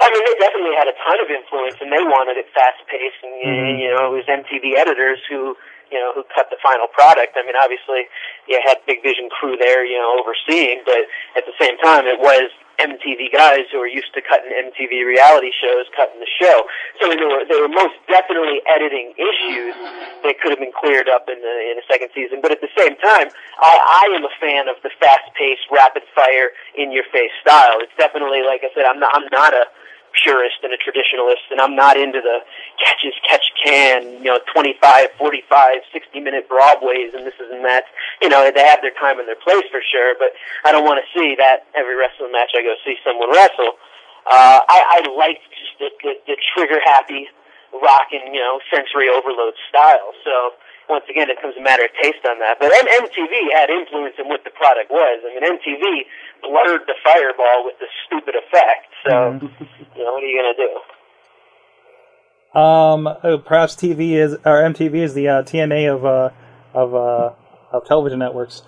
I mean, they definitely had a ton of influence, and they wanted it fast paced, and Mhm. you know, it was MTV editors who, you know, who cut the final product. I mean, obviously, you had Big Vision crew there, you know, overseeing, but at the same time, it was MTV guys who are used to cutting MTV reality shows, cutting the show. So they were they were most definitely editing issues that could have been cleared up in the in a second season. But at the same time, I, I am a fan of the fast paced, rapid fire, in your face style. It's definitely like I said, I'm not I'm not a purist and a traditionalist, and I'm not into the catch as catch can, you know, 25, 45, 60 minute Broadways and this is and that. You know, they have their time and their place for sure, but I don't want to see that every wrestling match I go see someone wrestle. Uh, I, I like just the, the, the trigger happy, rocking, you know, sensory overload style. So, once again, it comes a matter of taste on that. But M- MTV had influence in what the product was. I mean, MTV blurred the fireball with the stupid effect. So, [laughs] you know, what are you going to do? Um, uh, perhaps TV is or MTV is the uh, TNA of uh, of uh, of television networks.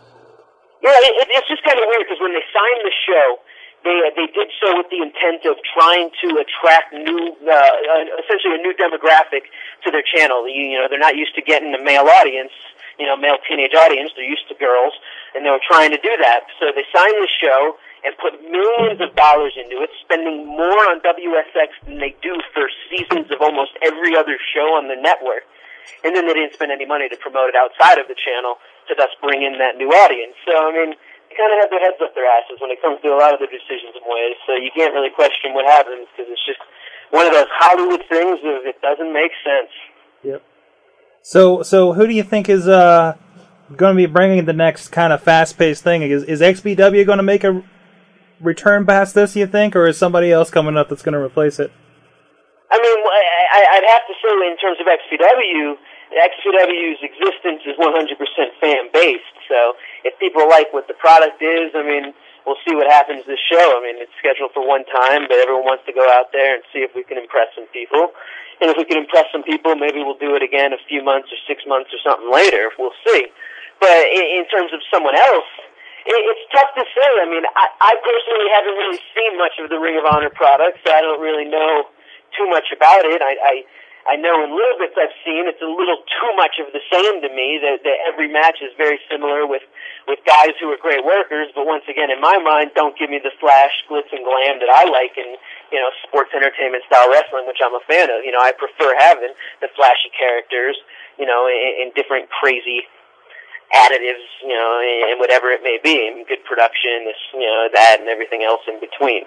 Yeah, it, it- it's just kind of weird because when they signed the show, they they did so with the intent of trying to attract new, uh, uh, essentially a new demographic to their channel. You, you know, they're not used to getting a male audience, you know, male teenage audience. They're used to girls, and they were trying to do that. So they signed the show and put millions of dollars into it, spending more on WSX than they do for seasons of almost every other show on the network. And then they didn't spend any money to promote it outside of the channel to thus bring in that new audience. So, I mean, kind of have their heads up their asses when it comes to a lot of their decisions and ways. So you can't really question what happens because it's just one of those Hollywood things of it doesn't make sense. Yep. So so who do you think is uh going to be bringing the next kind of fast paced thing? Is is XPW going to make a return past this? You think, or is somebody else coming up that's going to replace it? I mean, I, I- I'd have to say in terms of XPW, XPW's existence is 100% fan based. So if people like what the product is, I mean, we'll see what happens this show. I mean, it's scheduled for one time, but everyone wants to go out there and see if we can impress some people. And if we can impress some people, maybe we'll do it again a few months or six months or something later. We'll see. But in, in terms of someone else, it, it's tough to say. I mean, I, I personally haven't really seen much of the Ring of Honor product, so I don't really know too much about it. I, I I know in little bits I've seen it's a little too much of the same to me. That, that every match is very similar with with guys who are great workers, but once again, in my mind, don't give me the flash, glitz, and glam that I like in you know sports entertainment style wrestling, which I'm a fan of. You know, I prefer having the flashy characters, you know, in, in different crazy additives, you know, and whatever it may be, and good production, this, you know, that, and everything else in between.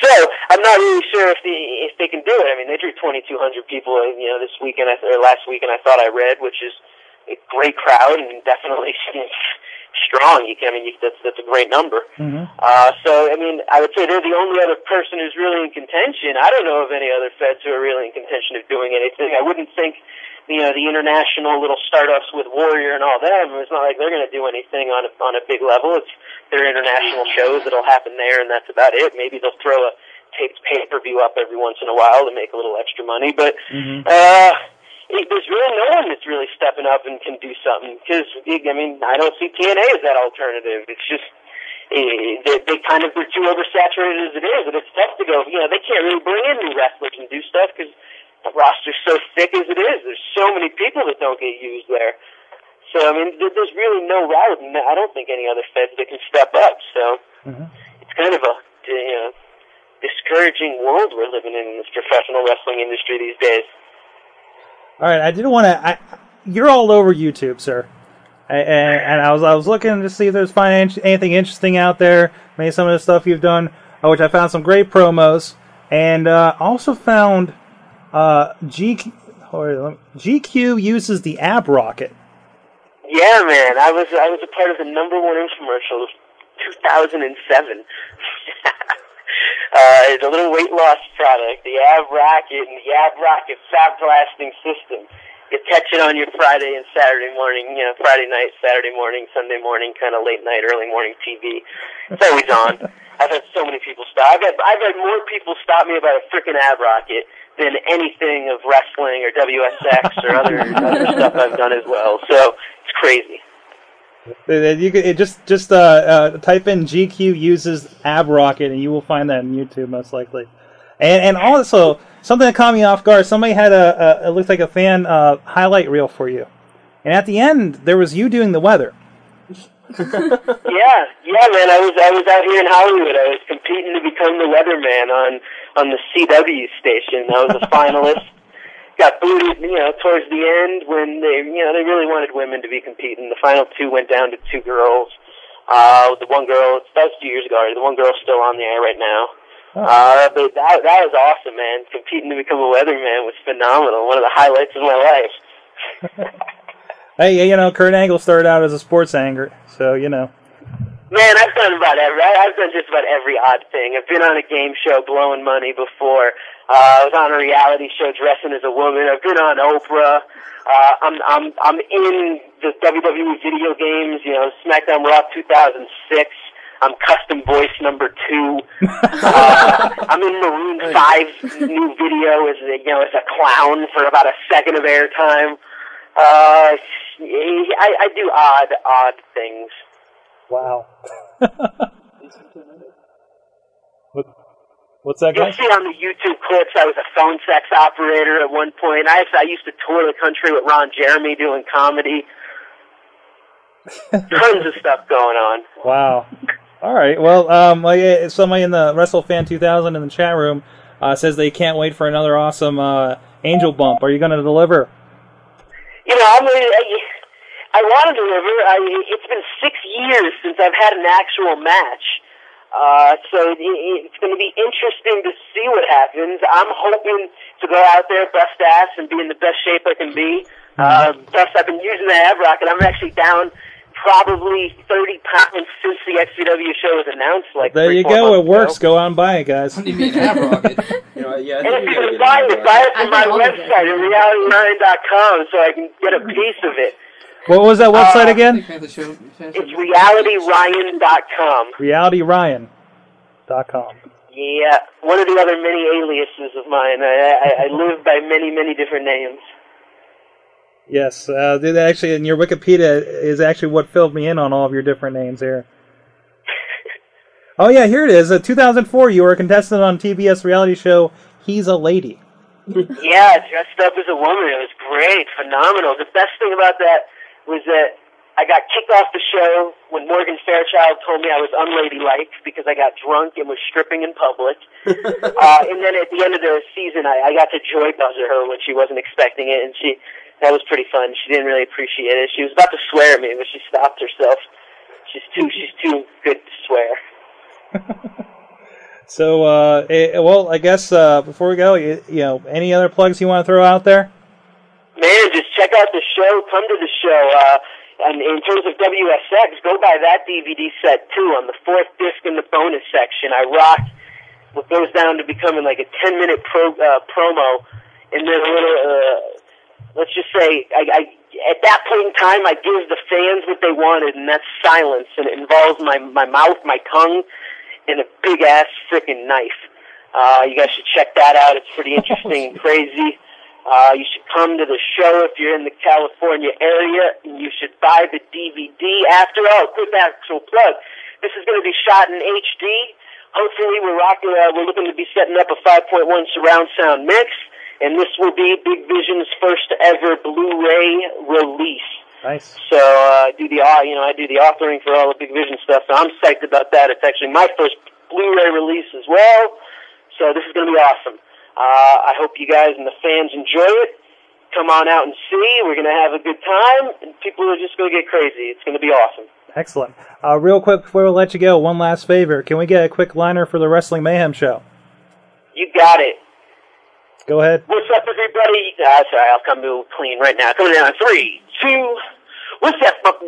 So I'm not really sure if the if they can do it. I mean, they drew 2,200 people, you know, this weekend or last weekend. I thought I read, which is a great crowd and definitely [laughs] strong. You can, I mean, you, that's that's a great number. Mm-hmm. Uh, so, I mean, I would say they're the only other person who's really in contention. I don't know of any other feds who are really in contention of doing anything. I wouldn't think, you know, the international little startups with Warrior and all them, it's not like they're going to do anything on a, on a big level. It's their international shows that'll happen there, and that's about it. Maybe they'll throw a taped pay-per-view up every once in a while to make a little extra money, but, uh, it, there's really no one that's really stepping up and can do something. Because I mean, I don't see TNA as that alternative. It's just eh, they, they kind of they're too oversaturated as it is, and it's tough to go. You know, they can't really bring in new wrestlers and do stuff because roster's so thick as it is. There's so many people that don't get used there. So I mean, there's really no route, and I don't think any other feds that can step up. So it's kind of a you know discouraging world we're living in in this professional wrestling industry these days. All right, I didn't want to. I, you're all over YouTube, sir, and, and I was I was looking to see if there's find anything interesting out there. Maybe some of the stuff you've done, uh, which I found some great promos, and uh, also found uh, GQ, GQ uses the ab rocket. Yeah, man, I was I was a part of the number one infomercial of 2007. [laughs] uh, it's a little weight loss product, the Ab Rocket and the Ab Rocket Fat Blasting System. You catch it on your Friday and Saturday morning, you know, Friday night, Saturday morning, Sunday morning, kind of late night, early morning TV. It's always on. I've had so many people stop. I've had, I've had more people stop me about a freaking Ab Rocket than anything of wrestling or WSX or other, [laughs] other stuff I've done as well. So it's crazy. You could, it just just uh, uh, type in GQ uses ab rocket, and you will find that on YouTube most likely. And and also something that caught me off guard. Somebody had a, a it looked like a fan uh, highlight reel for you, and at the end there was you doing the weather. [laughs] yeah, yeah, man. I was I was out here in Hollywood. I was competing to become the weatherman on on the CW station. I was a finalist. [laughs] Got booted, you know, towards the end when they, you know, they really wanted women to be competing. The final two went down to two girls. Uh, the one girl, that was two years ago. The one girl's still on the air right now. Uh, but that that was awesome, man. Competing to become a weatherman was phenomenal. One of the highlights of my life. [laughs] Hey, you know, Kurt Angle started out as a sports anchor, so you know. Man, I've done about every. I've done just about every odd thing. I've been on a game show blowing money before. Uh, I was on a reality show dressing as a woman. I've been on Oprah. Uh, I'm I'm I'm in the WWE video games. You know, SmackDown Raw 2006. I'm custom voice number two. [laughs] uh, I'm in Maroon 5's new video as a, you know as a clown for about a second of airtime. Uh, I, I do odd odd things. Wow. [laughs] what, what's that, You'll see on the YouTube clips, I was a phone sex operator at one point. I, I used to tour the country with Ron Jeremy doing comedy. [laughs] Tons of stuff going on. Wow. All right. Well, um, somebody in the WrestleFan 2000 in the chat room uh, says they can't wait for another awesome uh, Angel Bump. Are you going to deliver? You know, I'm really, I, I want to deliver. I, it's been six years since I've had an actual match. Uh, so it, it's going to be interesting to see what happens. I'm hoping to go out there, bust ass, and be in the best shape I can be. Uh, thus, I've been using the ab rocket. I'm actually down probably 30 pounds since the XPW show was announced. Like There you go. It months works. ago. Go on by it, guys. [laughs] You know, yeah, I And if you gotta can buy it, buy it from my website at realityryan.com so I can get a piece of it. What was that website Uh, again? It's realityryan.com. RealityRyan.com. Yeah, one of the other many aliases of mine. I, I, I live by many, many different names. Yes. Uh, actually, in your Wikipedia is actually what filled me in on all of your different names here. Oh yeah, here it is. Uh, 2004, you were a contestant on TBS reality show He's a Lady. yeah, dressed up as a woman. It was great, phenomenal. The best thing about that was that I got kicked off the show when Morgan Fairchild told me I was unladylike because I got drunk and was stripping in public. [laughs] uh, and then at the end of the season, I, I got to joy buzzer her when she wasn't expecting it, and she that was pretty fun. She didn't really appreciate it. She was about to swear at me, but she stopped herself. She's too [laughs] she's too good to swear. [laughs] So, uh, eh, well, I guess uh, before we go, you, you know, any other plugs you want to throw out there? Man, just check out the show. Come to the show. Uh, and in terms of WSX, go buy that DVD set too on the fourth disc in the bonus section. I rock what goes down to becoming like a ten minute pro, uh, promo, and then a little. Uh, let's just say, I, I at that point in time, I give the fans what they wanted, and that's silence, and it involves my my mouth, my tongue, and a big ass freaking knife. Uh, you guys should check that out. It's pretty interesting and [laughs] crazy. Uh, you should come to the show if you're in the California area, and you should buy the DVD. After all, quick actual plug. This is going to be shot in HD. Hopefully, we're rocking. Uh, we're looking to be setting up a 5.1 surround sound mix, and this will be Big Vision's first ever Blu-ray release. Nice. So uh, I do the you know I do the authoring for all the Big Vision stuff. So I'm psyched about that. It's actually my first Blu-ray release as well. So this is going to be awesome. Uh, I hope you guys and the fans enjoy it. Come on out and see. We're going to have a good time, and people are just going to get crazy. It's going to be awesome. Excellent. Uh, real quick before we let you go, one last favor. Can we get a quick liner for the Wrestling Mayhem show? You got it. Go ahead. What's up, everybody? Uh, sorry, I'll come to clean right now. Coming down. Three, two. What's up, fuck- [laughs]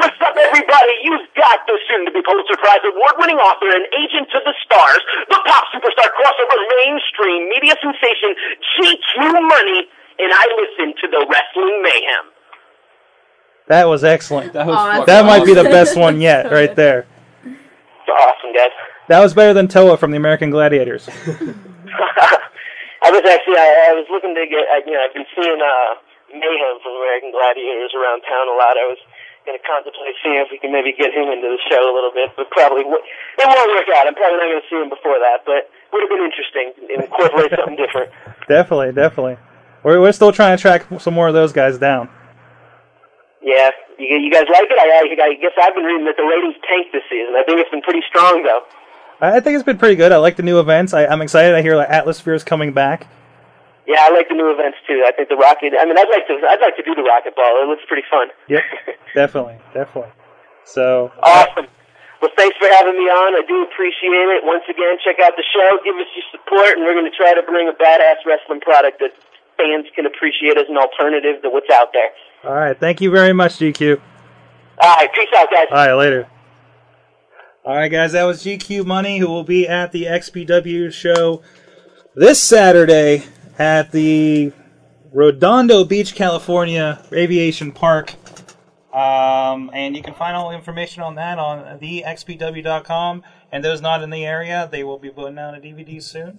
What's up, everybody? You've got the soon-to-be Pulitzer Prize award-winning author and agent to the stars, the pop superstar crossover mainstream media sensation GQ Money, and I listen to the Wrestling Mayhem. That was excellent. That, was fucking that might be the best one yet, right there. Awesome, guys. That was better than Toa from the American Gladiators. [laughs] I was actually, I, I was looking to get, I, you know, I've been seeing uh, Mayhem from American Gladiators around town a lot. I was going to contemplate seeing if we can maybe get him into the show a little bit, but probably w- it won't work out. I'm probably not going to see him before that, but would have been interesting. Incorporate something [laughs] different. Definitely, definitely. We're, we're still trying to track some more of those guys down. Yeah, You, you guys like it? I, I, I guess I've been reading that the ratings tanked this season. I think it's been pretty strong though. I think it's been pretty good. I like the new events. I, I'm excited. I hear like Atlasphere is coming back. Yeah, I like the new events too. I think the rocket. I mean, I'd like to. I'd like to do the rocket ball. It looks pretty fun. Yep, [laughs] definitely, definitely. So Awesome. Well, thanks for having me on. I do appreciate it. Once again, check out the show, give us your support, and we're going to try to bring a badass wrestling product that fans can appreciate as an alternative to what's out there. all right, thank you very much, GQ. All right, peace out, guys. All right, later. All right, guys, that was GQ Money, who will be at the XPW show this Saturday at the Redondo Beach, California Aviation Park. Um, and you can find all the information on that on thexpw.com. And those not in the area, they will be putting out a DVD soon.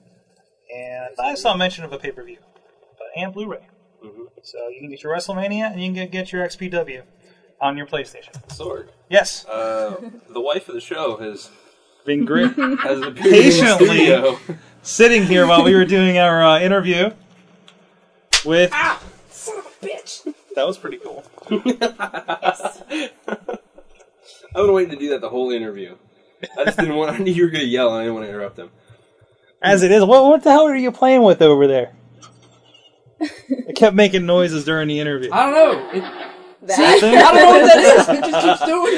And I saw mention of a pay per view, and Blu ray. So you can get your WrestleMania and you can get, your XPW on your PlayStation. Sword. Yes. Uh, the wife of the show has been great. [laughs] has appeared in the patiently. Sitting here while we were [laughs] doing our uh, interview with. Son of a bitch! That was pretty cool. [laughs] I've been waiting to do that the whole interview. I just didn't want. I knew you were going to yell, and I didn't want to interrupt him. As it is, what what the hell are you playing with over there? [laughs] It kept making noises during the interview. I don't know. It, see, That [laughs] thing? I don't know what that is. [laughs] It just keeps doing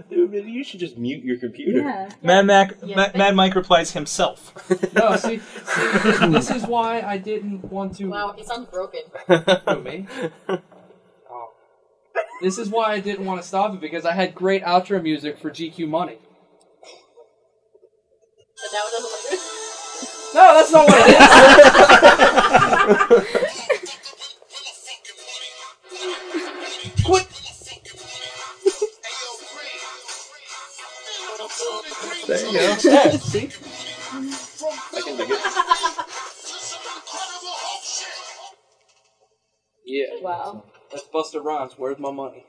it. Dude, maybe you should just mute your computer. Yeah. Mad Mac, Mad, Mad Mike replies himself. [laughs] No, see, see, this is why I didn't want to. Wow, it sounds broken. Who, me? Oh. This is why I didn't want to stop it because I had great outro music for GQ Money. But now it doesn't look good. No, that's not what it is. There you go. Yeah, see? I can dig it. Yeah. Wow. That's Busta Rhymes. Where's my money?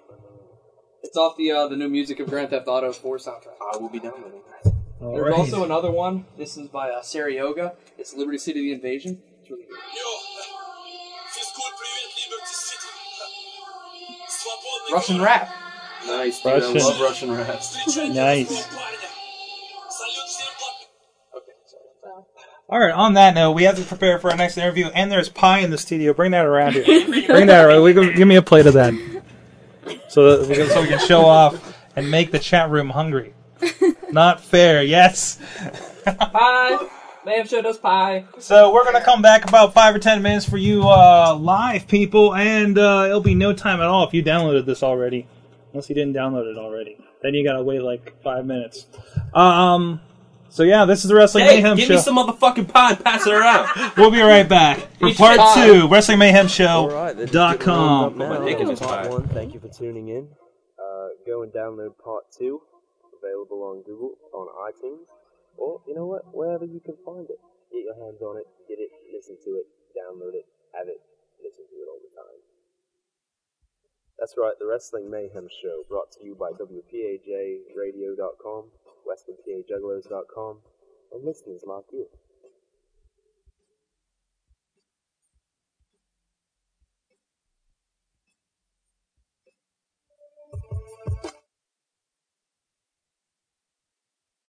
It's off the uh, the new music of Grand Theft Auto 4 soundtrack. I will be downloading that. There's also another one. This is by uh, Seryoga. It's Liberty City the Invasion. It's really good. Russian rap. Nice, dude. Russian. I love Russian rap. Nice. All right. On that note, we have to prepare for our next interview, and there's pie in the studio. Bring that around here. [laughs] Bring that around. We can, give me a plate of that, so that we can, so we can show off and make the chat room hungry. [laughs] Not fair. Yes. Pie. Mayhem Show does pie. So we're gonna come back about five or ten minutes for you uh, live people, and uh, it'll be no time at all if you downloaded this already. Unless you didn't download it already, then you gotta wait like five minutes. Um. So yeah, this is the Wrestling Hey, Mayhem give Show. me some motherfucking pie and pass it around. [laughs] We'll be right back for Each part time. two, Wrestling Mayhem Show Alright, dot just getting warmed up com. My dick in his Part one, thank you for tuning in. Uh, go and download part two, available on Google, on iTunes, or you know what, wherever you can find it. Get your hands on it, get it, listen to it, download it, have it, listen to it all the time. That's right, the Wrestling Mayhem Show, brought to you by WPAJRadio.com, WesternPAJuggalos.com, and listeners like you.